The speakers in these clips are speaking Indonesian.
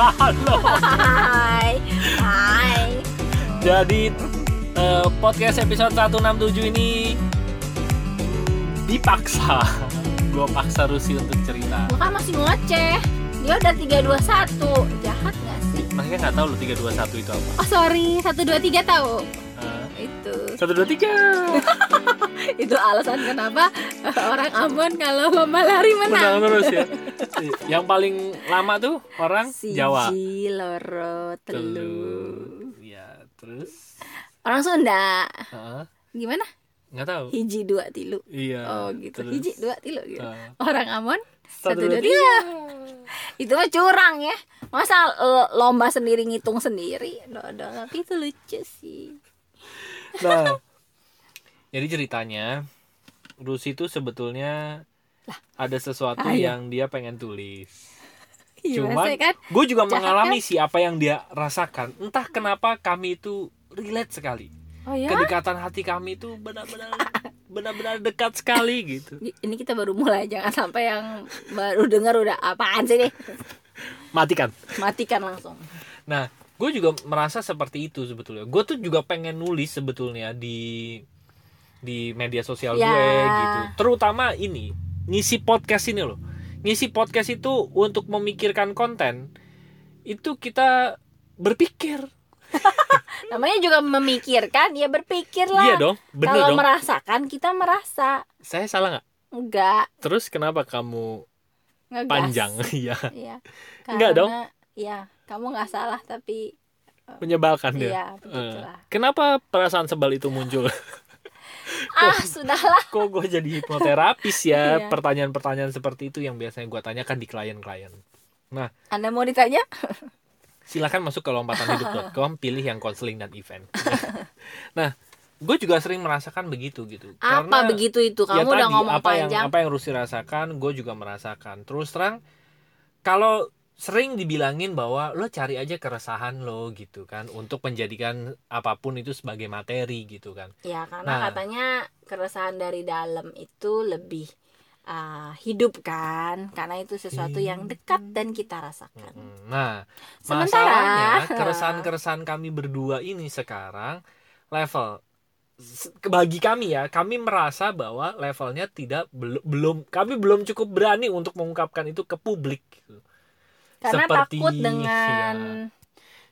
Halo. Hai. Hai. Jadi eh, podcast episode 167 ini dipaksa. Gue paksa Rusi untuk cerita. Gua kan masih ngoceh. Dia udah 321. Jahat gak sih? Mereka nggak tahu lo 321 itu apa. Oh sorry, 123 tahu. Eh, Itu. Satu dua tiga. Itu alasan kenapa orang Ambon kalau lomba lari Menang menang. terus ya. Yang paling lama tuh orang Jawa. Siji, loro, telu. Telu. Ya, terus Orang Sunda. Heeh. Gimana? nggak tahu. Hiji dua tilu. Iya. Oh gitu. terus, Hiji dua tilu gitu. eh, Orang Ambon satu, dua, tiga. itu mah curang ya masa lomba sendiri ngitung sendiri Dodo tapi itu lucu sih Nah, jadi ceritanya Rusi itu sebetulnya ada sesuatu ayo. yang dia pengen tulis. Iya, Cuman kan gue juga Jahat mengalami sih apa yang dia rasakan. Entah kenapa kami itu relate sekali. oh ya Kedekatan hati kami itu benar-benar benar-benar dekat sekali gitu. ini kita baru mulai jangan sampai yang baru dengar udah apaan sih nih Matikan. matikan langsung Nah, gue juga merasa seperti itu sebetulnya. Gue tuh juga pengen nulis sebetulnya di di media sosial Ya. gue gitu. Terutama ini ngisi podcast ini loh. Ngisi podcast itu untuk memikirkan konten itu kita berpikir. namanya juga memikirkan ya berpikir lah Iya dong, kalau dong. merasakan kita merasa Saya salah nggak? enggak Terus kenapa kamu ngegas panjang? Iya, iya Enggak dong. Karena, iya kamu nggak salah tapi menyebalkan dia. iya Eh, begitulah Kenapa perasaan sebal itu muncul? ah sudahlah Kok gue jadi hipnoterapis ya? Iya. Pertanyaan-pertanyaan seperti itu yang biasanya gue tanyakan di klien-klien. anda mau ditanya silahkan masuk ke lompatanhidup.com pilih yang konseling dan event nah gue juga sering merasakan begitu gitu apa begitu itu ya kamu udah tadi, ngomong apa yang panjang apa yang Rusi rasakan gue juga merasakan terus terang kalau sering dibilangin bahwa lo cari aja keresahan lo gitu kan untuk menjadikan apa pun itu sebagai materi gitu kan Ya karena Nah. katanya keresahan dari dalam itu lebih ah, hidup kan Karena itu sesuatu yang dekat dan kita rasakan Mm, nah Sementara masalahnya keresahan-keresahan kami berdua ini sekarang level bagi kami ya kami merasa bahwa levelnya tidak belum belum kami belum cukup berani untuk mengungkapkan itu ke publik gitu. Karena Seperti, takut dengan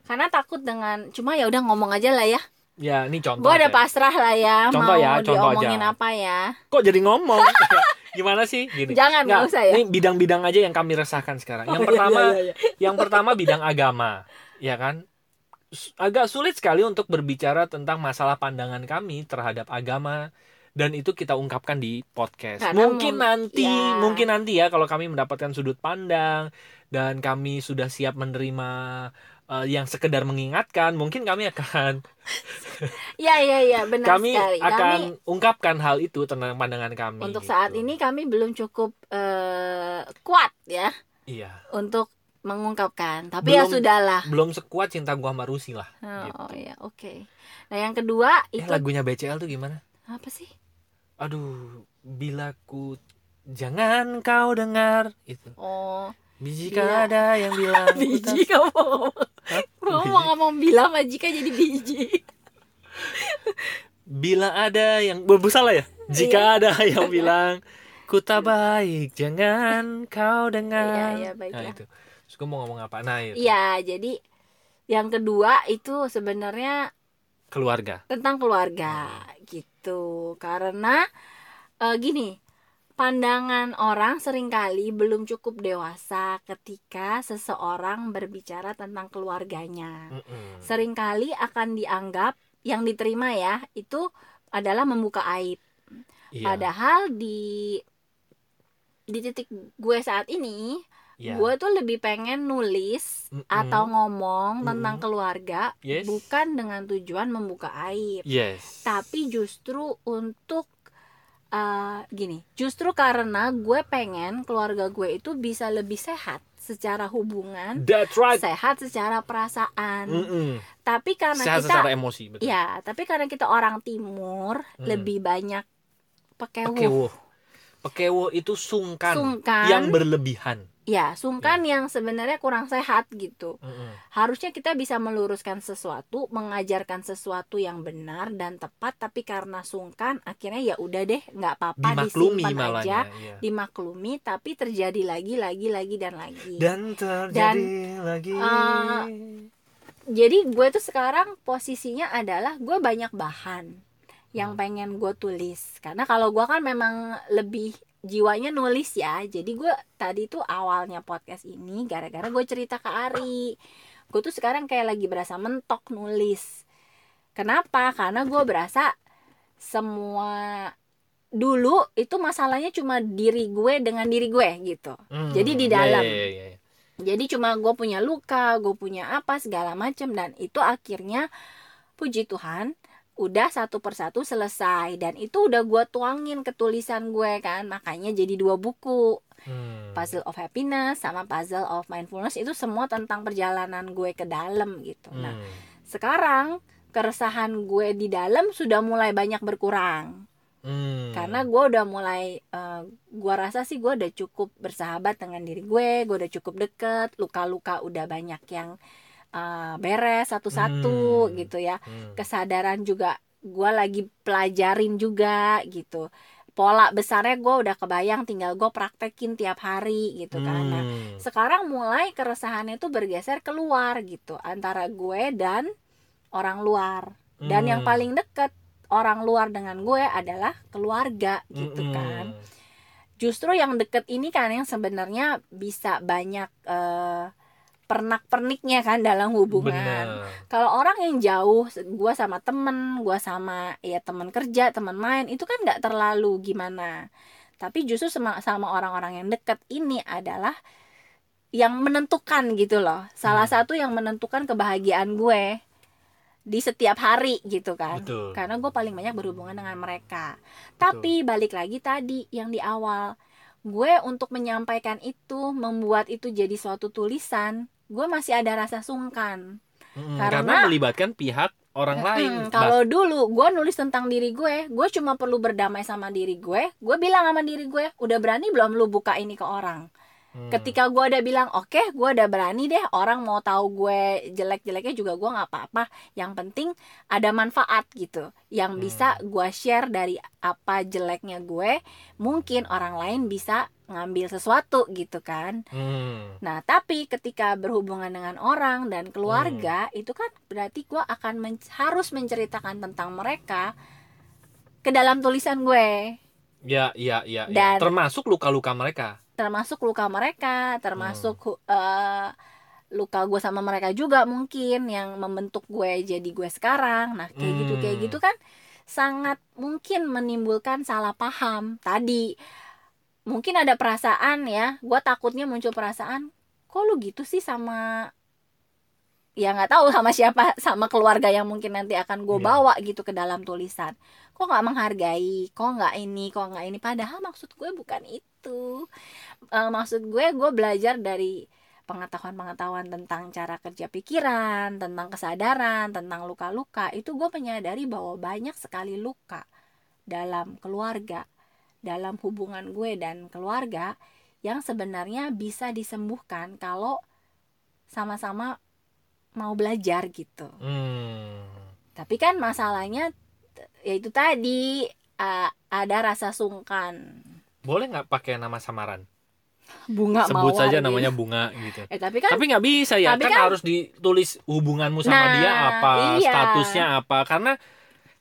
Karena takut dengan Cuma ya udah ngomong aja lah ya. Ya ini contoh Gue ada pasrah lah ya Contoh Mau ya, contoh diomongin aja. apa ya. Kok jadi ngomong? Gimana sih? Gini. Jangan, nggak usah ya. ini bidang-bidang aja yang kami resahkan sekarang. Yang Oh, iya, pertama iya, iya. yang pertama bidang agama ya kan? Agak sulit sekali untuk berbicara tentang masalah pandangan kami terhadap agama dan itu kita ungkapkan di podcast Karena mungkin nanti ya. mungkin nanti ya kalau kami mendapatkan sudut pandang dan kami sudah siap menerima eh, yang sekedar mengingatkan mungkin kami akan Iya iya iya benar kami sekali akan Kami ungkapkan hal itu tentang pandangan kami untuk gitu. saat ini kami belum cukup eh, kuat ya iya Untuk mengungkapkan Tapi ya Belum- sudahlah belum sekuat cinta gua sama Rusi lah Oh, gitu. oh ya, oke. Nah, yang kedua Eh, itu lagunya BCL tuh gimana apa sih? Aduh bila ku jangan kau dengar itu Oh, jika Iya. ada yang bilang biji kamu ngomong. Mau ngomong bilang majika jadi biji. bila ada yang Bu, salah ya jika Iya. ada yang bilang ku tak baik jangan kau dengar Iya, iya, baiklah. nah itu gua mau ngomong apa nah itu Iya, jadi yang kedua itu sebenarnya keluarga tentang keluarga gitu. Karena eh, gini, pandangan orang sering kali belum cukup dewasa ketika seseorang berbicara tentang keluarganya. Mm-mm. sering kali akan dianggap yang diterima ya itu adalah membuka aib. Iya, Padahal di di titik gue saat ini, iya. gue tuh lebih pengen nulis Mm-mm. atau ngomong Mm-mm. tentang keluarga Yes. bukan dengan tujuan membuka aib, yes tapi justru untuk eh, gini, justru karena gue pengen keluarga gue itu bisa lebih sehat secara hubungan, that's right sehat secara perasaan. Mm-mm. Tapi karena sehat kita secara emosi betul Ya, tapi karena kita orang timur Hmm. lebih banyak. Pekewo. Pekewo itu sungkan, Sungkan. yang berlebihan. Ya sungkan yang sebenarnya kurang sehat gitu Mm-mm. harusnya kita bisa meluruskan sesuatu mengajarkan sesuatu yang benar dan tepat tapi karena sungkan akhirnya ya udah deh nggak apa-apa disimpan malahnya aja iya. dimaklumi tapi terjadi lagi lagi lagi dan lagi dan terjadi lagi uh, jadi gue tuh sekarang posisinya adalah gue banyak bahan yang Hmm. pengen gue tulis karena kalau gue kan memang lebih jiwanya nulis ya. Jadi gue tadi tuh awalnya podcast ini gara-gara gue cerita ke Ari. Gue tuh sekarang kayak lagi berasa mentok nulis. Kenapa? Karena gue berasa semua dulu itu masalahnya cuma diri gue dengan diri gue gitu. Hmm, jadi di iya, dalam. iya, iya, iya. jadi cuma gue punya luka gue punya apa segala macem dan itu akhirnya puji Tuhan udah satu persatu selesai dan itu udah gue tuangin ke tulisan gue kan makanya jadi dua buku Hmm. Puzzle of Happiness sama Puzzle of Mindfulness itu semua tentang perjalanan gue ke dalam gitu nah Hmm. sekarang keresahan gue di dalam sudah mulai banyak berkurang Hmm. karena gue udah mulai eh, gue rasa sih gue udah cukup bersahabat dengan diri gue gue udah cukup deket luka-luka udah banyak yang eh, beres satu-satu Hmm. gitu ya Hmm. kesadaran juga gue lagi pelajarin juga gitu pola besarnya gue udah kebayang tinggal gue praktekin tiap hari gitu kan Nah, Hmm. sekarang mulai keresahannya tuh bergeser keluar gitu antara gue dan orang luar dan yang Hmm. paling deket orang luar dengan gue adalah keluarga gitu Mm-mm. kan justru yang deket ini kan yang sebenarnya bisa banyak eh, pernak-perniknya kan dalam hubungan. Kalau orang yang jauh gue sama temen gue sama ya teman kerja teman main itu kan nggak terlalu gimana. Tapi justru sama sama orang-orang yang deket ini adalah yang menentukan gitu loh. Salah Hmm. satu yang menentukan kebahagiaan gue di setiap hari gitu kan. Betul. karena gue paling banyak berhubungan dengan mereka. Tapi balik lagi tadi yang di awal gue untuk menyampaikan itu membuat itu jadi suatu tulisan gue masih ada rasa sungkan Mm-mm. Karena- karena melibatkan pihak orang lain kalau dulu gue nulis tentang diri gue, gue cuma perlu berdamai sama diri gue. Gue bilang sama diri gue, udah berani belum lu buka ini ke orang. Hmm. Ketika gue udah bilang, oke, gue udah berani deh. Orang mau tahu gue jelek-jeleknya juga gue nggak apa-apa. Yang penting ada manfaat gitu, yang Hmm. bisa gue share dari apa jeleknya gue. Mungkin orang lain bisa ngambil sesuatu gitu kan. Hmm. Nah, tapi ketika berhubungan dengan orang dan keluarga, Hmm. itu kan berarti gue akan men- harus menceritakan tentang mereka ke dalam tulisan gue, ya ya ya, ya. Dan- termasuk luka-luka mereka termasuk luka mereka, termasuk Hmm. eh, luka gue sama mereka juga mungkin yang membentuk gue jadi gue sekarang. Nah, kayak gitu kayak Hmm. gitu kan sangat mungkin menimbulkan salah paham. Tadi mungkin ada perasaan ya, gue takutnya muncul perasaan, kok lu gitu sih sama ya nggak tahu sama siapa sama keluarga yang mungkin nanti akan gue Iya. bawa gitu ke dalam tulisan kok nggak menghargai kok nggak ini kok nggak ini padahal maksud gue bukan itu Eh, maksud gue gue belajar dari pengetahuan-pengetahuan tentang cara kerja pikiran tentang kesadaran tentang luka-luka. Itu gue menyadari bahwa banyak sekali luka dalam keluarga dalam hubungan gue dan keluarga yang sebenarnya bisa disembuhkan kalau sama-sama mau belajar gitu. Hmm. tapi kan masalahnya yaitu tadi uh, ada rasa sungkan. Boleh nggak pakai nama samaran bunga sebut mawar saja namanya bunga gitu eh tapi kan tapi nggak bisa ya kan, kan- harus ditulis hubunganmu sama Nah, dia apa iya. statusnya apa karena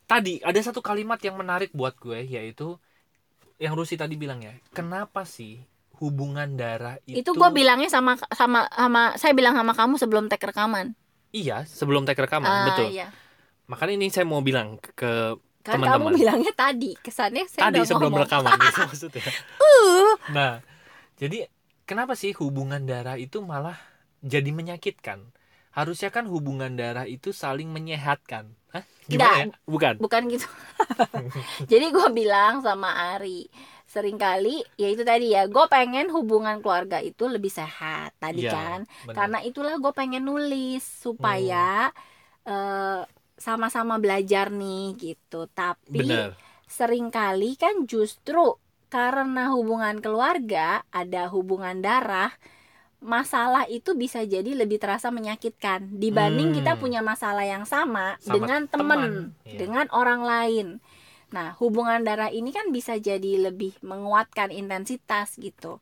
tadi ada satu kalimat yang menarik buat gue yaitu yang Rusi tadi bilang ya kenapa sih hubungan darah itu itu gue bilangnya sama sama sama saya bilang sama kamu sebelum tag rekaman iya sebelum tag rekaman Ah, betul iya. makanya ini saya mau bilang ke kan Teman-teman. kamu bilangnya tadi kesannya saya tadi sebelum ngomong. rekaman itu maksudnya Uh, nah jadi kenapa sih hubungan darah itu malah jadi menyakitkan? Harusnya kan hubungan darah itu saling menyehatkan. Hah? gimana ya? Bukan. bukan gitu. Jadi gue bilang sama Ari sering kali ya itu tadi ya gue pengen hubungan keluarga itu lebih sehat tadi Iya, kan. benar. karena itulah gue pengen nulis supaya Hmm. eh, sama-sama belajar nih gitu. Tapi benar. sering kali kan justru karena hubungan keluarga ada hubungan darah masalah itu bisa jadi lebih terasa menyakitkan dibanding Hmm. kita punya masalah yang sama, Sama dengan temen, teman, iya. dengan orang lain. Nah, hubungan darah ini kan bisa jadi lebih menguatkan intensitas gitu.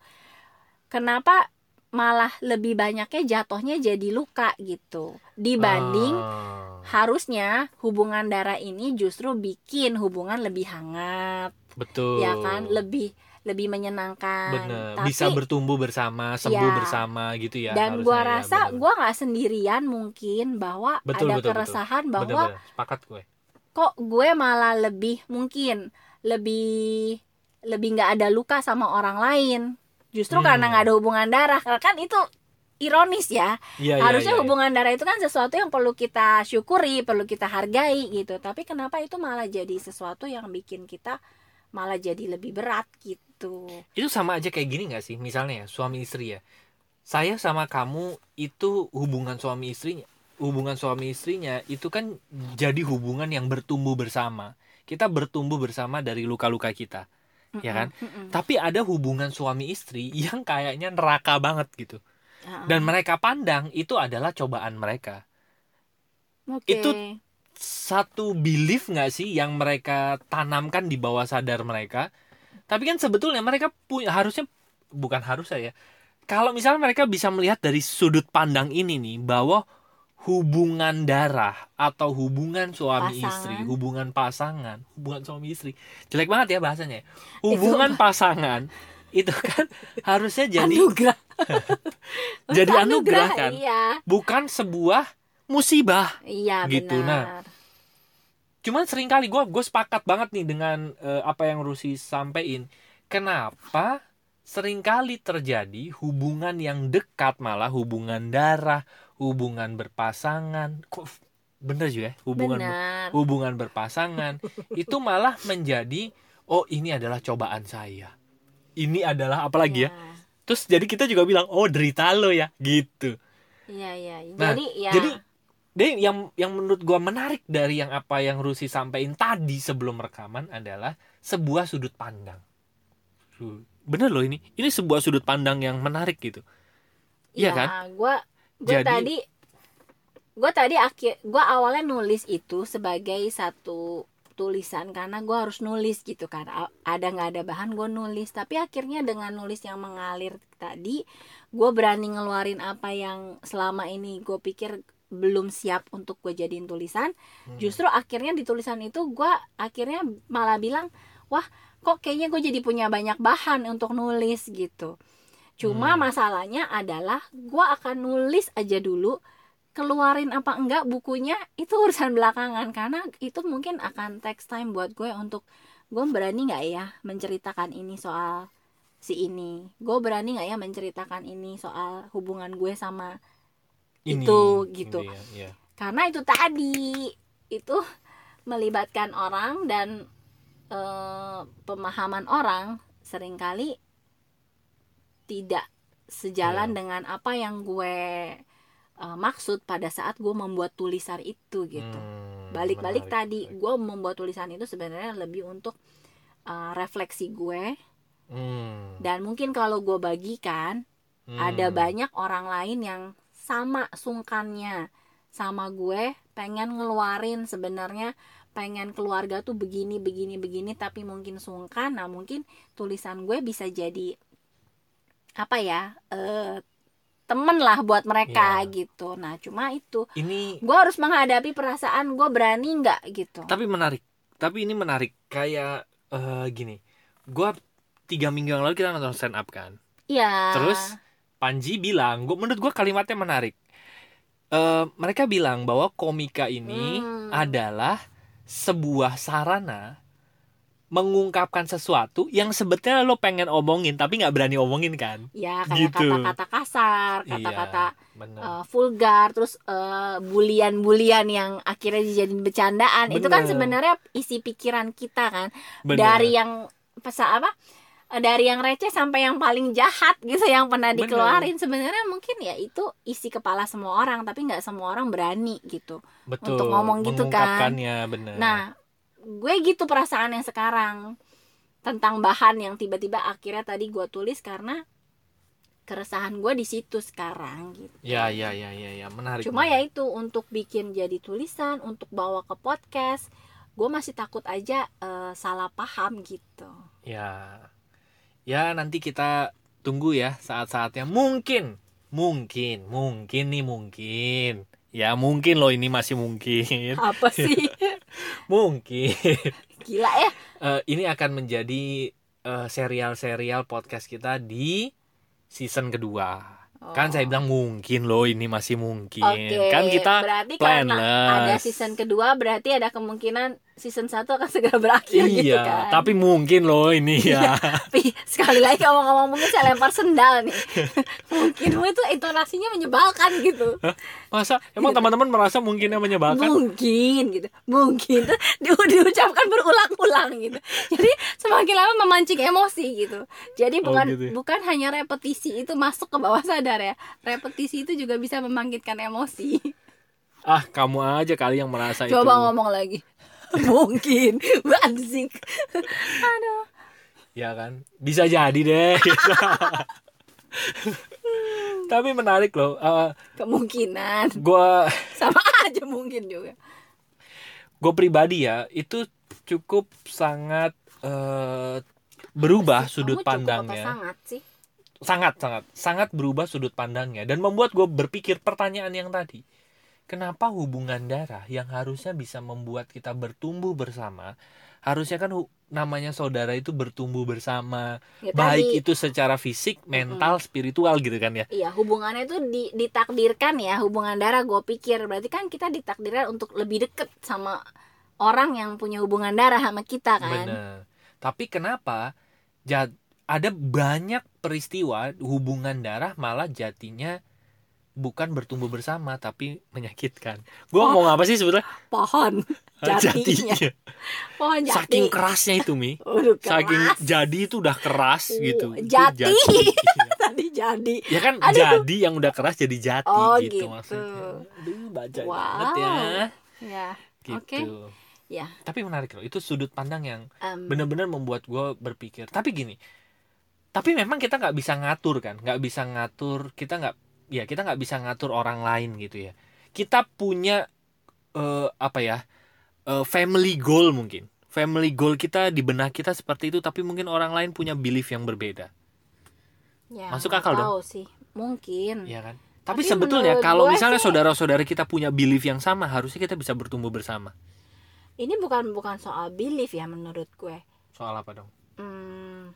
Kenapa malah lebih banyaknya jatuhnya jadi luka gitu dibanding Ah, harusnya hubungan darah ini justru bikin hubungan lebih hangat. Betul. Ya kan? Lebih lebih menyenangkan. Bener. Tapi bisa bertumbuh bersama sembuh Ya. bersama gitu ya dan gua ya, rasa bener-bener. gua nggak sendirian mungkin bahwa Betul, ada betul, betul. keresahan bahwa Bener-bener, sepakat gue. kok gue malah lebih mungkin lebih lebih nggak ada luka sama orang lain. Justru Hmm. karena nggak ada hubungan darah. Kan itu ironis ya. Iya, harusnya iya, iya. hubungan darah itu kan sesuatu yang perlu kita syukuri perlu kita hargai gitu. Tapi kenapa itu malah jadi sesuatu yang bikin kita malah jadi lebih berat gitu? Itu sama aja kayak gini nggak sih? Misalnya ya suami istri ya. Saya sama kamu itu hubungan suami istrinya hubungan suami istrinya itu kan jadi hubungan yang bertumbuh bersama. Kita bertumbuh bersama dari luka-luka kita Ya kan? Mm-mm. tapi ada hubungan suami istri yang kayaknya neraka banget gitu dan mereka pandang itu adalah cobaan mereka. Oke. itu- satu belief nggak sih yang mereka tanamkan di bawah sadar mereka? Tapi kan sebetulnya mereka punya harusnya bukan harus ya kalau misalnya mereka bisa melihat dari sudut pandang ini nih bahwa hubungan darah atau hubungan suami Pasangan. istri hubungan pasangan hubungan suami istri jelek banget ya bahasanya hubungan pasangan itu kan harusnya jadi anugerah. jadi anugerah kan? iya. Bukan sebuah musibah. Iya Gitu, benar. Cuman sering kali gue gue sepakat banget nih dengan eh, apa yang Rusi sampein. Kenapa sering kali terjadi hubungan yang dekat malah hubungan darah hubungan berpasangan. Kok bener juga ya? Hubungan benar. hubungan berpasangan. Itu malah menjadi oh ini adalah cobaan saya ini adalah apalagi ya terus jadi kita juga bilang oh derita lo ya gitu iya iya iya. Nah, jadi ya jadi deh yang yang menurut gua menarik dari yang apa yang Rusi sampaikan tadi sebelum rekaman adalah sebuah sudut pandang. Bener loh ini. Ini sebuah sudut pandang yang menarik gitu. Iya kan? gue gue Jadi- tadi gue tadi akhir gue awalnya nulis itu sebagai satu tulisan karena gue harus nulis gitu kan ada nggak ada bahan gue nulis tapi akhirnya dengan nulis yang mengalir tadi gue berani ngeluarin apa yang selama ini gue pikir belum siap untuk gue jadiin tulisan Hmm. justru akhirnya di tulisan itu gue akhirnya malah bilang wah kok kayaknya gue jadi punya banyak bahan untuk nulis gitu cuma Hmm. masalahnya adalah gue akan nulis aja dulu keluarin apa enggak bukunya itu urusan belakangan karena itu mungkin akan text time buat gue untuk gue berani nggak ya menceritakan ini soal si ini gue berani nggak ya menceritakan ini soal hubungan gue sama Ini, Itu, gitu. ya, ya. karena itu tadi itu melibatkan orang dan eh, pemahaman orang sering kali tidak sejalan Iya. dengan apa yang gue eh, maksud pada saat gue membuat tulisan itu gitu. Hmm, balik-balik menarik, tadi gue membuat tulisan itu sebenarnya lebih untuk eh, refleksi gue. Hmm, dan mungkin kalau gue bagikan hmm. ada banyak orang lain yang sama sungkannya sama gue pengen ngeluarin sebenarnya pengen keluarga tuh begini begini begini tapi mungkin sungkan. Nah mungkin tulisan gue bisa jadi apa ya eh temen lah buat mereka Iya. gitu nah cuma itu Ini gue harus menghadapi perasaan gue berani nggak gitu tapi menarik. Tapi ini menarik kayak eh, gini. Gua tiga minggu yang lalu kita nonton stand up kan. Iya Terus Panji bilang, gua menurut gua kalimatnya menarik. Eh, mereka bilang bahwa komika ini Hmm. adalah sebuah sarana mengungkapkan sesuatu yang sebetulnya lo pengen omongin tapi nggak berani omongin kan? ya kayak Gitu. kata-kata kasar kata-kata Iya, bener. uh, vulgar terus uh, bulian-bulian yang akhirnya dijadiin bercandaan itu kan Bener. sebenarnya isi pikiran kita kan Bener. dari yang pesa apa uh, dari yang receh sampai yang paling jahat gitu yang pernah Bener. dikeluarin sebenarnya mungkin ya itu isi kepala semua orang tapi nggak semua orang berani gitu Betul, untuk ngomong gitu kan. bener. nah gue gitu perasaan yang sekarang tentang bahan yang tiba-tiba akhirnya tadi gue tulis karena keresahan gue di situ sekarang gitu. Ya ya ya ya ya. Menarik cuma ya menarik. itu untuk bikin jadi tulisan untuk bawa ke podcast gue masih takut aja eh, salah paham gitu. Ya. Ya nanti kita tunggu ya saat-saatnya. Mungkin mungkin mungkin nih mungkin. Ya mungkin loh ini masih mungkin. Apa sih mungkin gila ya Eh, ini akan menjadi eh, serial-serial podcast kita di season kedua kan Oh. saya bilang mungkin loh ini masih mungkin Oke, kan kita berarti karena planless. ada season kedua berarti ada kemungkinan season 1 akan segera berakhir gitu iya kan. tapi mungkin loh ini ya Tapi sekali lagi ngomong-ngomong mungkin saya lempar sendal nih. mungkin itu intonasinya menyebalkan gitu. masa emang teman-teman merasa mungkinnya menyebalkan Mungkin gitu. Mungkin di, diucapkan berulang-ulang gitu. Jadi semakin lama memancing emosi gitu. Jadi Oh, bukan gitu ya. bukan hanya repetisi itu masuk ke bawah sadar ya. Repetisi itu juga bisa membangkitkan emosi. ah kamu aja kali yang merasa itu Coba ngomong lagi. Mungkin. Anjing Aduh. Ya kan? Bisa jadi deh. Tapi menarik loh Eh, Kemungkinan. gua Sama aja mungkin juga. Gue pribadi ya itu cukup sangat eh, berubah sudut pandangnya. sangat sih? Sangat sangat. Sangat berubah sudut pandangnya. Dan membuat gue berpikir pertanyaan yang tadi kenapa hubungan darah yang harusnya bisa membuat kita bertumbuh bersama harusnya kan namanya saudara itu bertumbuh bersama ya, baik tadi, itu secara fisik mental spiritual gitu kan ya? Iya hubungannya itu di, ditakdirkan ya hubungan darah gue pikir. Berarti kan kita ditakdirkan untuk lebih deket sama orang yang punya hubungan darah sama kita kan? Benar tapi kenapa ja- ada banyak peristiwa hubungan darah malah jatinya bukan bertumbuh bersama tapi menyakitkan gue Oh. ngomong apa sih sebetulnya pohon jatinya pohon jati saking kerasnya itu mi Udah saking keras. jadi itu udah keras Uh, gitu Itu jati. Iya. tadi jadi ya kan Aduh. jadi yang udah keras jadi jati Oh, gitu, gitu. maksudnya aduh baca Wow. banget ya ya gitu Oke. ya tapi menarik loh itu sudut pandang yang em, benar-benar membuat gue berpikir tapi gini tapi memang kita nggak bisa ngatur kan nggak bisa ngatur kita nggak ya kita nggak bisa ngatur orang lain gitu ya. Kita punya eh, apa ya eh, family goal mungkin. Family goal kita di benak kita seperti itu tapi mungkin orang lain punya belief yang berbeda. Ya, masuk akal dong? sih. Mungkin. Ya kan? Tapi, Tapi sebetulnya kalau misalnya sih- saudara-saudara kita punya belief yang sama harusnya kita bisa bertumbuh bersama. Ini bukan bukan soal belief ya menurut gue. Soal apa dong? Hmm,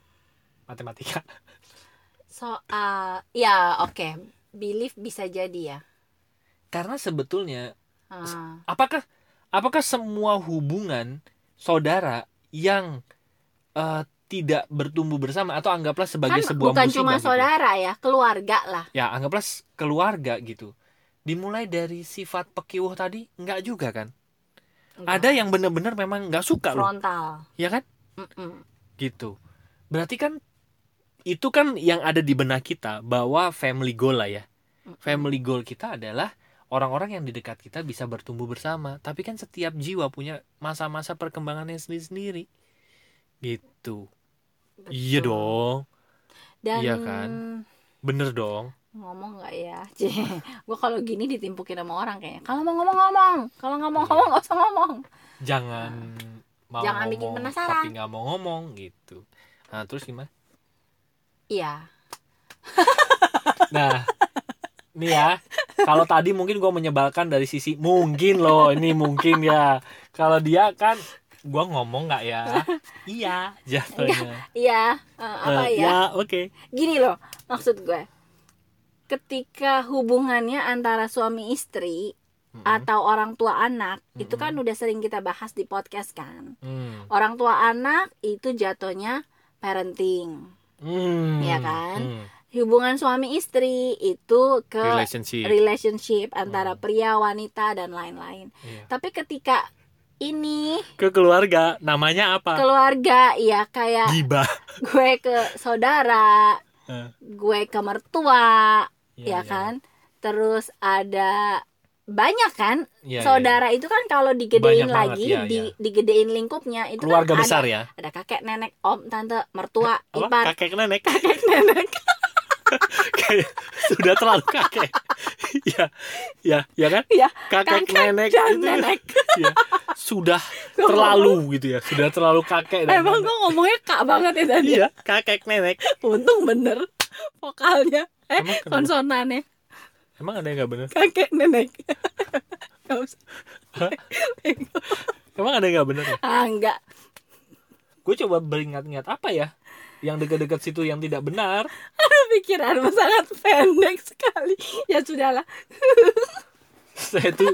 matematika. Soal ya oke belief bisa jadi ya? Karena sebetulnya Ah, apakah apakah semua hubungan saudara yang eh, tidak bertumbuh bersama atau anggaplah sebagai kan sebuah bukan musibah cuma gitu. saudara ya keluarga lah. Ya anggaplah keluarga gitu. Dimulai dari sifat pekiwuh tadi enggak juga kan? Ada yang benar-benar memang nggak suka loh. Frontal. Ya kan? Mm-mm. gitu. Berarti kan itu kan yang ada di benak kita bahwa family goal lah ya. Family goal kita adalah orang-orang yang di dekat kita bisa bertumbuh bersama. Tapi kan setiap jiwa punya masa-masa perkembangannya sendiri-sendiri. Gitu. Betul. iya dong. Dan Iya kan? bener dong. Ngomong nggak ya? Gue kalau gini ditimpukin sama orang kayaknya. Kalau mau ngomong ngomong kalau nggak mau ngomong nggak usah ngomong. Jangan mau Jangan bikin ngomong penasaran. tapi nggak mau ngomong gitu. Nah terus gimana iya Nah, nih ya. Kalau tadi mungkin gue menyebalkan dari sisi mungkin loh, ini mungkin ya. Kalau dia kan gue ngomong nggak ya? Iya, jatuhnya. iya eh, apa Eh, ya oke. gini loh maksud gue ketika hubungannya antara suami istri Mm-mm. atau orang tua anak itu Mm-mm. kan udah sering kita bahas di podcast kan Hmm. orang tua anak itu jatuhnya parenting Hmm. Iya kan? Hmm. hubungan suami istri itu ke Relationship. relationship antara Hmm. pria wanita dan lain-lain Iya. tapi ketika ini Ke keluarga, namanya apa? keluarga ya kayak Gibah. gue ke saudara gue ke mertua iya, ya iya. kan terus ada banyak kan? Iya. saudara itu kan kalau digedein Banyak banget, lagi iya, di iya. digedein lingkupnya itu Keluarga kan besar ada, ya. ada kakek nenek om tante mertua Apa? ipar. Kakek nenek. kakek nenek. Sudah terlalu kakek. Ya ya ya kan? Ya kakek, Kakek nenek dan itu nenek. ya, sudah terlalu gitu ya sudah terlalu kakek dan emang gue ngomongnya kak banget ya tadi iya kakek nenek. Untung bener vokalnya. Eh konsonannya emang ada yang nggak bener? Kakek nenek. Gak usah. emang ada yang nggak bener ya? Ah enggak gue coba beringat-ingat apa ya yang dekat-dekat situ yang tidak benar? Aduh pikiranmu sangat pendek sekali. Ya sudahlah. Saya tuh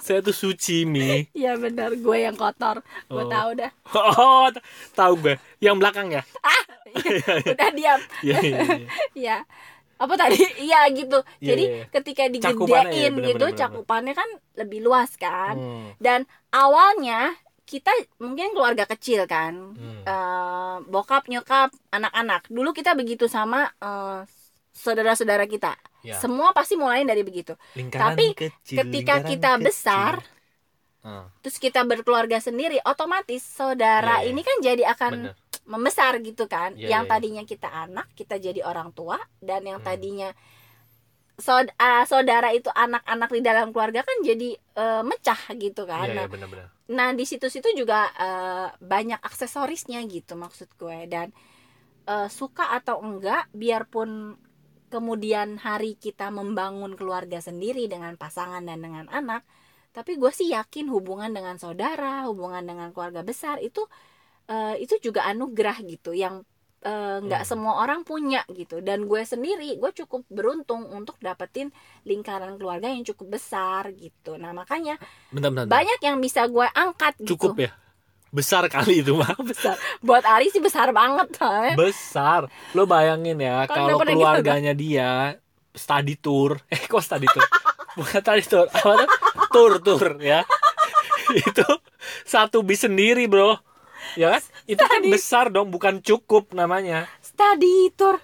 saya tuh suci mi. Ya benar gue yang kotor. Gue Oh. tahu dah. Oh tahu gue yang belakang ya? Udah diam. Iya, iya, iya. ya apa tadi iya gitu Iya, jadi iya. ketika Cakupannya, iya, digedein benar, gitu benar, benar. cakupannya kan lebih luas kan Hmm, dan awalnya kita mungkin keluarga kecil kan hmm. Eh, bokap nyokap anak-anak dulu kita begitu sama eh, saudara-saudara kita Ya, semua pasti mulai dari begitu lingkaran tapi kecil, ketika kita kecil. besar Ah, terus kita berkeluarga sendiri otomatis saudara Iya, iya. ini kan jadi akan bener. Membesar gitu kan Iya, yang iya, tadinya kita anak kita jadi orang tua dan yang Hmm. tadinya saud- ah, saudara itu anak-anak di dalam keluarga kan jadi eh, mecah gitu kan Iya, nah, iya, benar-benar. nah di situ-situ juga eh, banyak aksesorisnya gitu maksud gue dan eh, suka atau enggak biarpun kemudian hari kita membangun keluarga sendiri dengan pasangan dan dengan anak tapi gue sih yakin hubungan dengan saudara hubungan dengan keluarga besar itu eh, itu juga anugerah gitu yang eh, nggak Hmm. semua orang punya gitu dan gue sendiri gue cukup beruntung untuk dapetin lingkaran keluarga yang cukup besar gitu nah makanya Bentar, bentar, bentar. banyak yang bisa gue angkat gitu Cukup ya? Besar kali itu mah. besar buat Ari sih besar banget soalnya Besar. Lo bayangin ya Kan kalau pernah keluarganya dia study tour. Eh kok study tour? Bukan study tour. Apa tuh? Tour tour ya. itu satu bis sendiri, Bro. Ya kan? Itu kan besar dong, bukan cukup namanya. study tour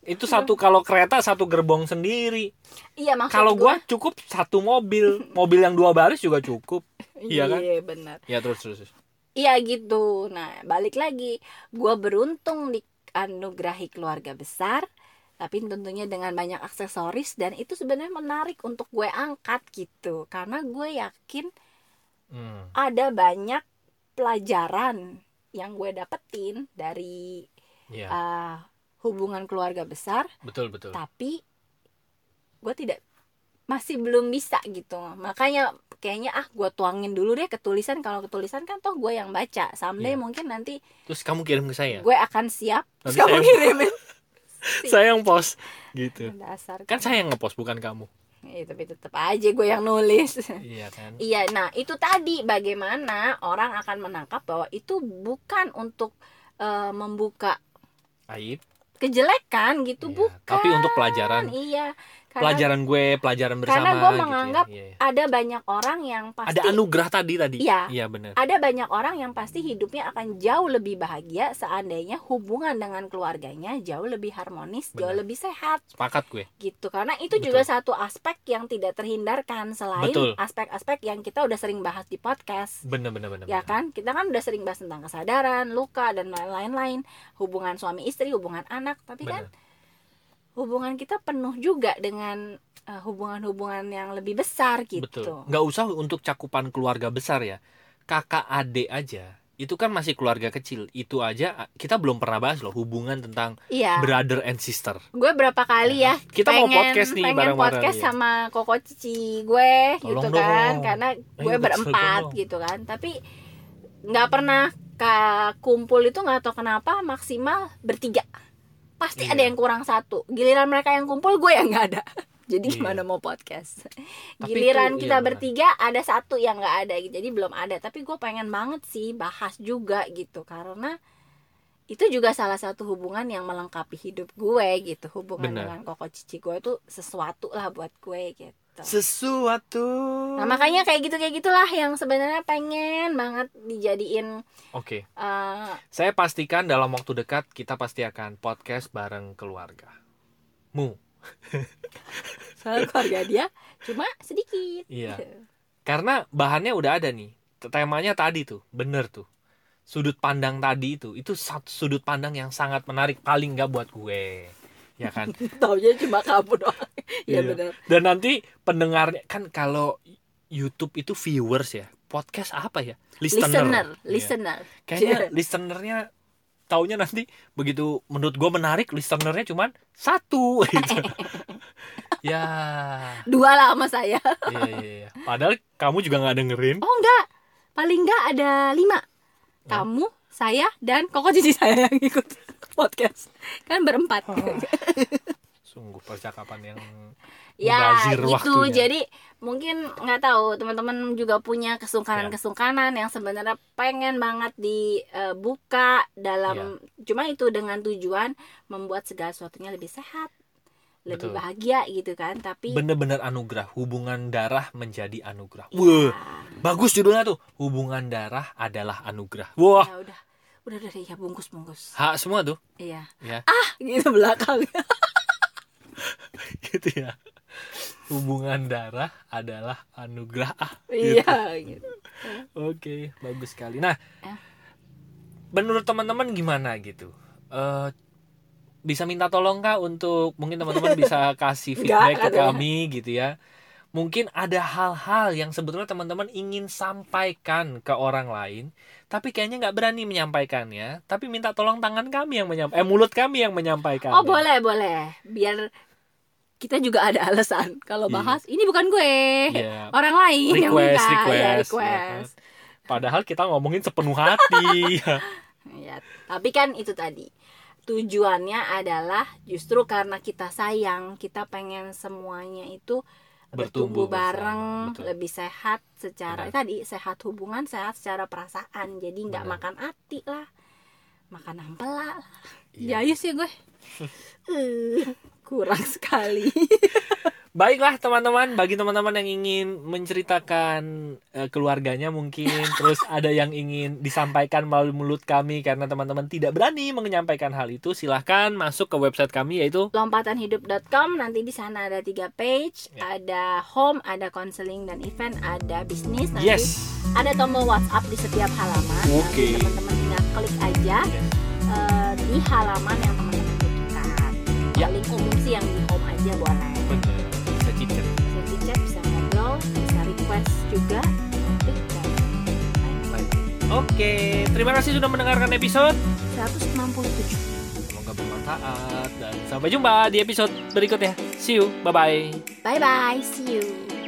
Itu satu kalau kereta satu gerbong sendiri. iya maksud Kalau gua cukup satu mobil. Mobil yang dua baris juga cukup. iya kan? iya benar Ya terus terus. iya gitu nah balik lagi gue beruntung dianugerahi keluarga besar tapi tentunya dengan banyak aksesoris dan itu sebenarnya menarik untuk gue angkat gitu karena gue yakin Hmm. ada banyak pelajaran yang gue dapetin dari Iya, uh, hubungan keluarga besar betul betul. tapi gue tidak masih belum bisa gitu makanya kayaknya ah gue tuangin dulu deh ketulisan kalau ketulisan kan toh gue yang baca someday Iya. mungkin nanti Terus kamu kirim ke saya. gue akan siap Nanti terus kamu saya- kirimin Saya yang post gitu. dasar Kan saya yang ngepost bukan kamu. Eh, tapi tetap aja gue yang nulis Iya kan? iya nah itu tadi bagaimana orang akan menangkap bahwa itu bukan untuk eh, membuka Aib. kejelekan gitu Iya, bukan Tapi untuk pelajaran, iya karena pelajaran gue, pelajaran bersama. Karena gue gitu ya. menganggap Iya, iya. ada banyak orang yang pasti ada anugerah tadi tadi. Iya. Iya benar. ada banyak orang yang pasti hidupnya akan jauh lebih bahagia seandainya hubungan dengan keluarganya jauh lebih harmonis, jauh Benar. lebih sehat Sepakat gue. gitu. Karena itu Betul. juga satu aspek yang tidak terhindarkan selain Betul. aspek-aspek yang kita udah sering bahas di podcast. Bener bener bener. Ya bener. kan? Kita kan udah sering bahas tentang kesadaran, luka dan lain-lain, hubungan suami istri, hubungan anak, tapi kan Bener. Hubungan kita penuh juga dengan eh, hubungan-hubungan yang lebih besar gitu. Betul. Nggak usah untuk cakupan keluarga besar ya. Kakak adik aja. Itu kan masih keluarga kecil. Itu aja kita belum pernah bahas loh hubungan tentang Iya. brother and sister. gue berapa kali ya Kita mau pengen, podcast nih pengen podcast iya. sama koko cici gue gitu Tolong kan dong. karena gue Ayo, berempat dong. gitu kan tapi nggak pernah kumpul itu nggak tahu kenapa maksimal bertiga pasti Iya. ada yang kurang satu giliran mereka yang kumpul gue yang nggak ada jadi Iya. gimana mau podcast Tapi giliran itu, kita iya, bertiga ada satu yang nggak ada gitu. jadi belum ada tapi gue pengen banget sih bahas juga gitu karena itu juga salah satu hubungan yang melengkapi hidup gue gitu hubungan Benar. dengan koko cici gue itu sesuatu lah buat gue gitu Sesuatu. nah makanya kayak gitu kayak gitulah yang sebenarnya pengen banget dijadiin Oke. eh, Saya pastikan dalam waktu dekat kita pasti akan podcast bareng keluarga. Mu. soal keluarga dia cuma sedikit Iya. Karena bahannya udah ada nih. Temanya tadi tuh, bener tuh. Sudut pandang tadi itu, itu satu sudut pandang yang sangat menarik paling nggak buat gue. Ya kan? taunya cuma kamu doang Iya Iya. benar. Dan nanti pendengarnya kan kalau YouTube itu viewers ya. Podcast apa ya? Listener, Iya. listener. Kayaknya listenernya taunya nanti begitu menurut gue menarik listenernya cuman satu gitu. ya. Dua lah sama saya. Iya, iya, iya. Padahal kamu juga nggak dengerin. Oh enggak, paling enggak ada lima. Kamu, saya, dan koko cici saya yang ikut podcast. Kan berempat. Oh. Sungguh percakapan yang ya gitu. waktunya. Jadi mungkin nggak tahu teman-teman juga punya kesungkanan-kesungkanan yang sebenarnya pengen banget dibuka dalam cuma itu dengan tujuan membuat segala sesuatunya lebih sehat, lebih Betul. bahagia gitu kan. Tapi bener-bener anugerah. Hubungan darah menjadi anugerah. ya, Wah, bagus judulnya tuh. Hubungan darah adalah anugerah. Wah, ya udah, udah udah ya bungkus bungkus. hak semua tuh. Iya. Ya, Gitu belakang. gitu ya. Hubungan darah adalah anugerah. Ah, gitu. Iya. Gitu. Oke, bagus sekali. Nah, Ya. menurut teman-teman gimana gitu? Eh bisa minta tolong kak untuk mungkin teman-teman bisa kasih feedback ke katanya. kami gitu ya. Mungkin ada hal-hal yang sebetulnya teman-teman ingin sampaikan ke orang lain, tapi kayaknya nggak berani menyampaikannya. Tapi minta tolong tangan kami yang menyampaikan, eh mulut kami yang menyampaikan. Oh boleh boleh. Biar kita juga ada alasan kalau Iya. bahas ini bukan gue, Iya. orang lain yang Request, minta. request, Ya, ya request. Padahal kita ngomongin sepenuh hati. Ya, tapi kan itu tadi tujuannya adalah justru karena kita sayang, kita pengen semuanya itu bertumbuh Bertumbuh bersama, bareng, betul. lebih sehat secara Benar. tadi sehat hubungan, sehat secara perasaan. Jadi nggak makan hati lah, makan ampela. Iya. Ya, sih gue. Eh, kurang sekali. Baiklah teman-teman, bagi teman-teman yang ingin menceritakan eh, keluarganya mungkin, terus ada yang ingin disampaikan melalui mulut kami karena teman-teman tidak berani menyampaikan hal itu, silahkan masuk ke website kami yaitu lompatanhidup.com nanti di sana ada tiga page Ya. ada home ada counseling dan event ada bisnis nanti yes. ada tombol WhatsApp di setiap halaman Oke. nanti teman-teman tinggal klik aja eh, di halaman yang teman-teman butuhkan Ya. paling umum sih yang di home aja boleh bisa request juga. Oke, terima kasih sudah mendengarkan episode. 167 Semoga bermanfaat dan sampai jumpa di episode berikutnya. See you, bye bye. bye bye see you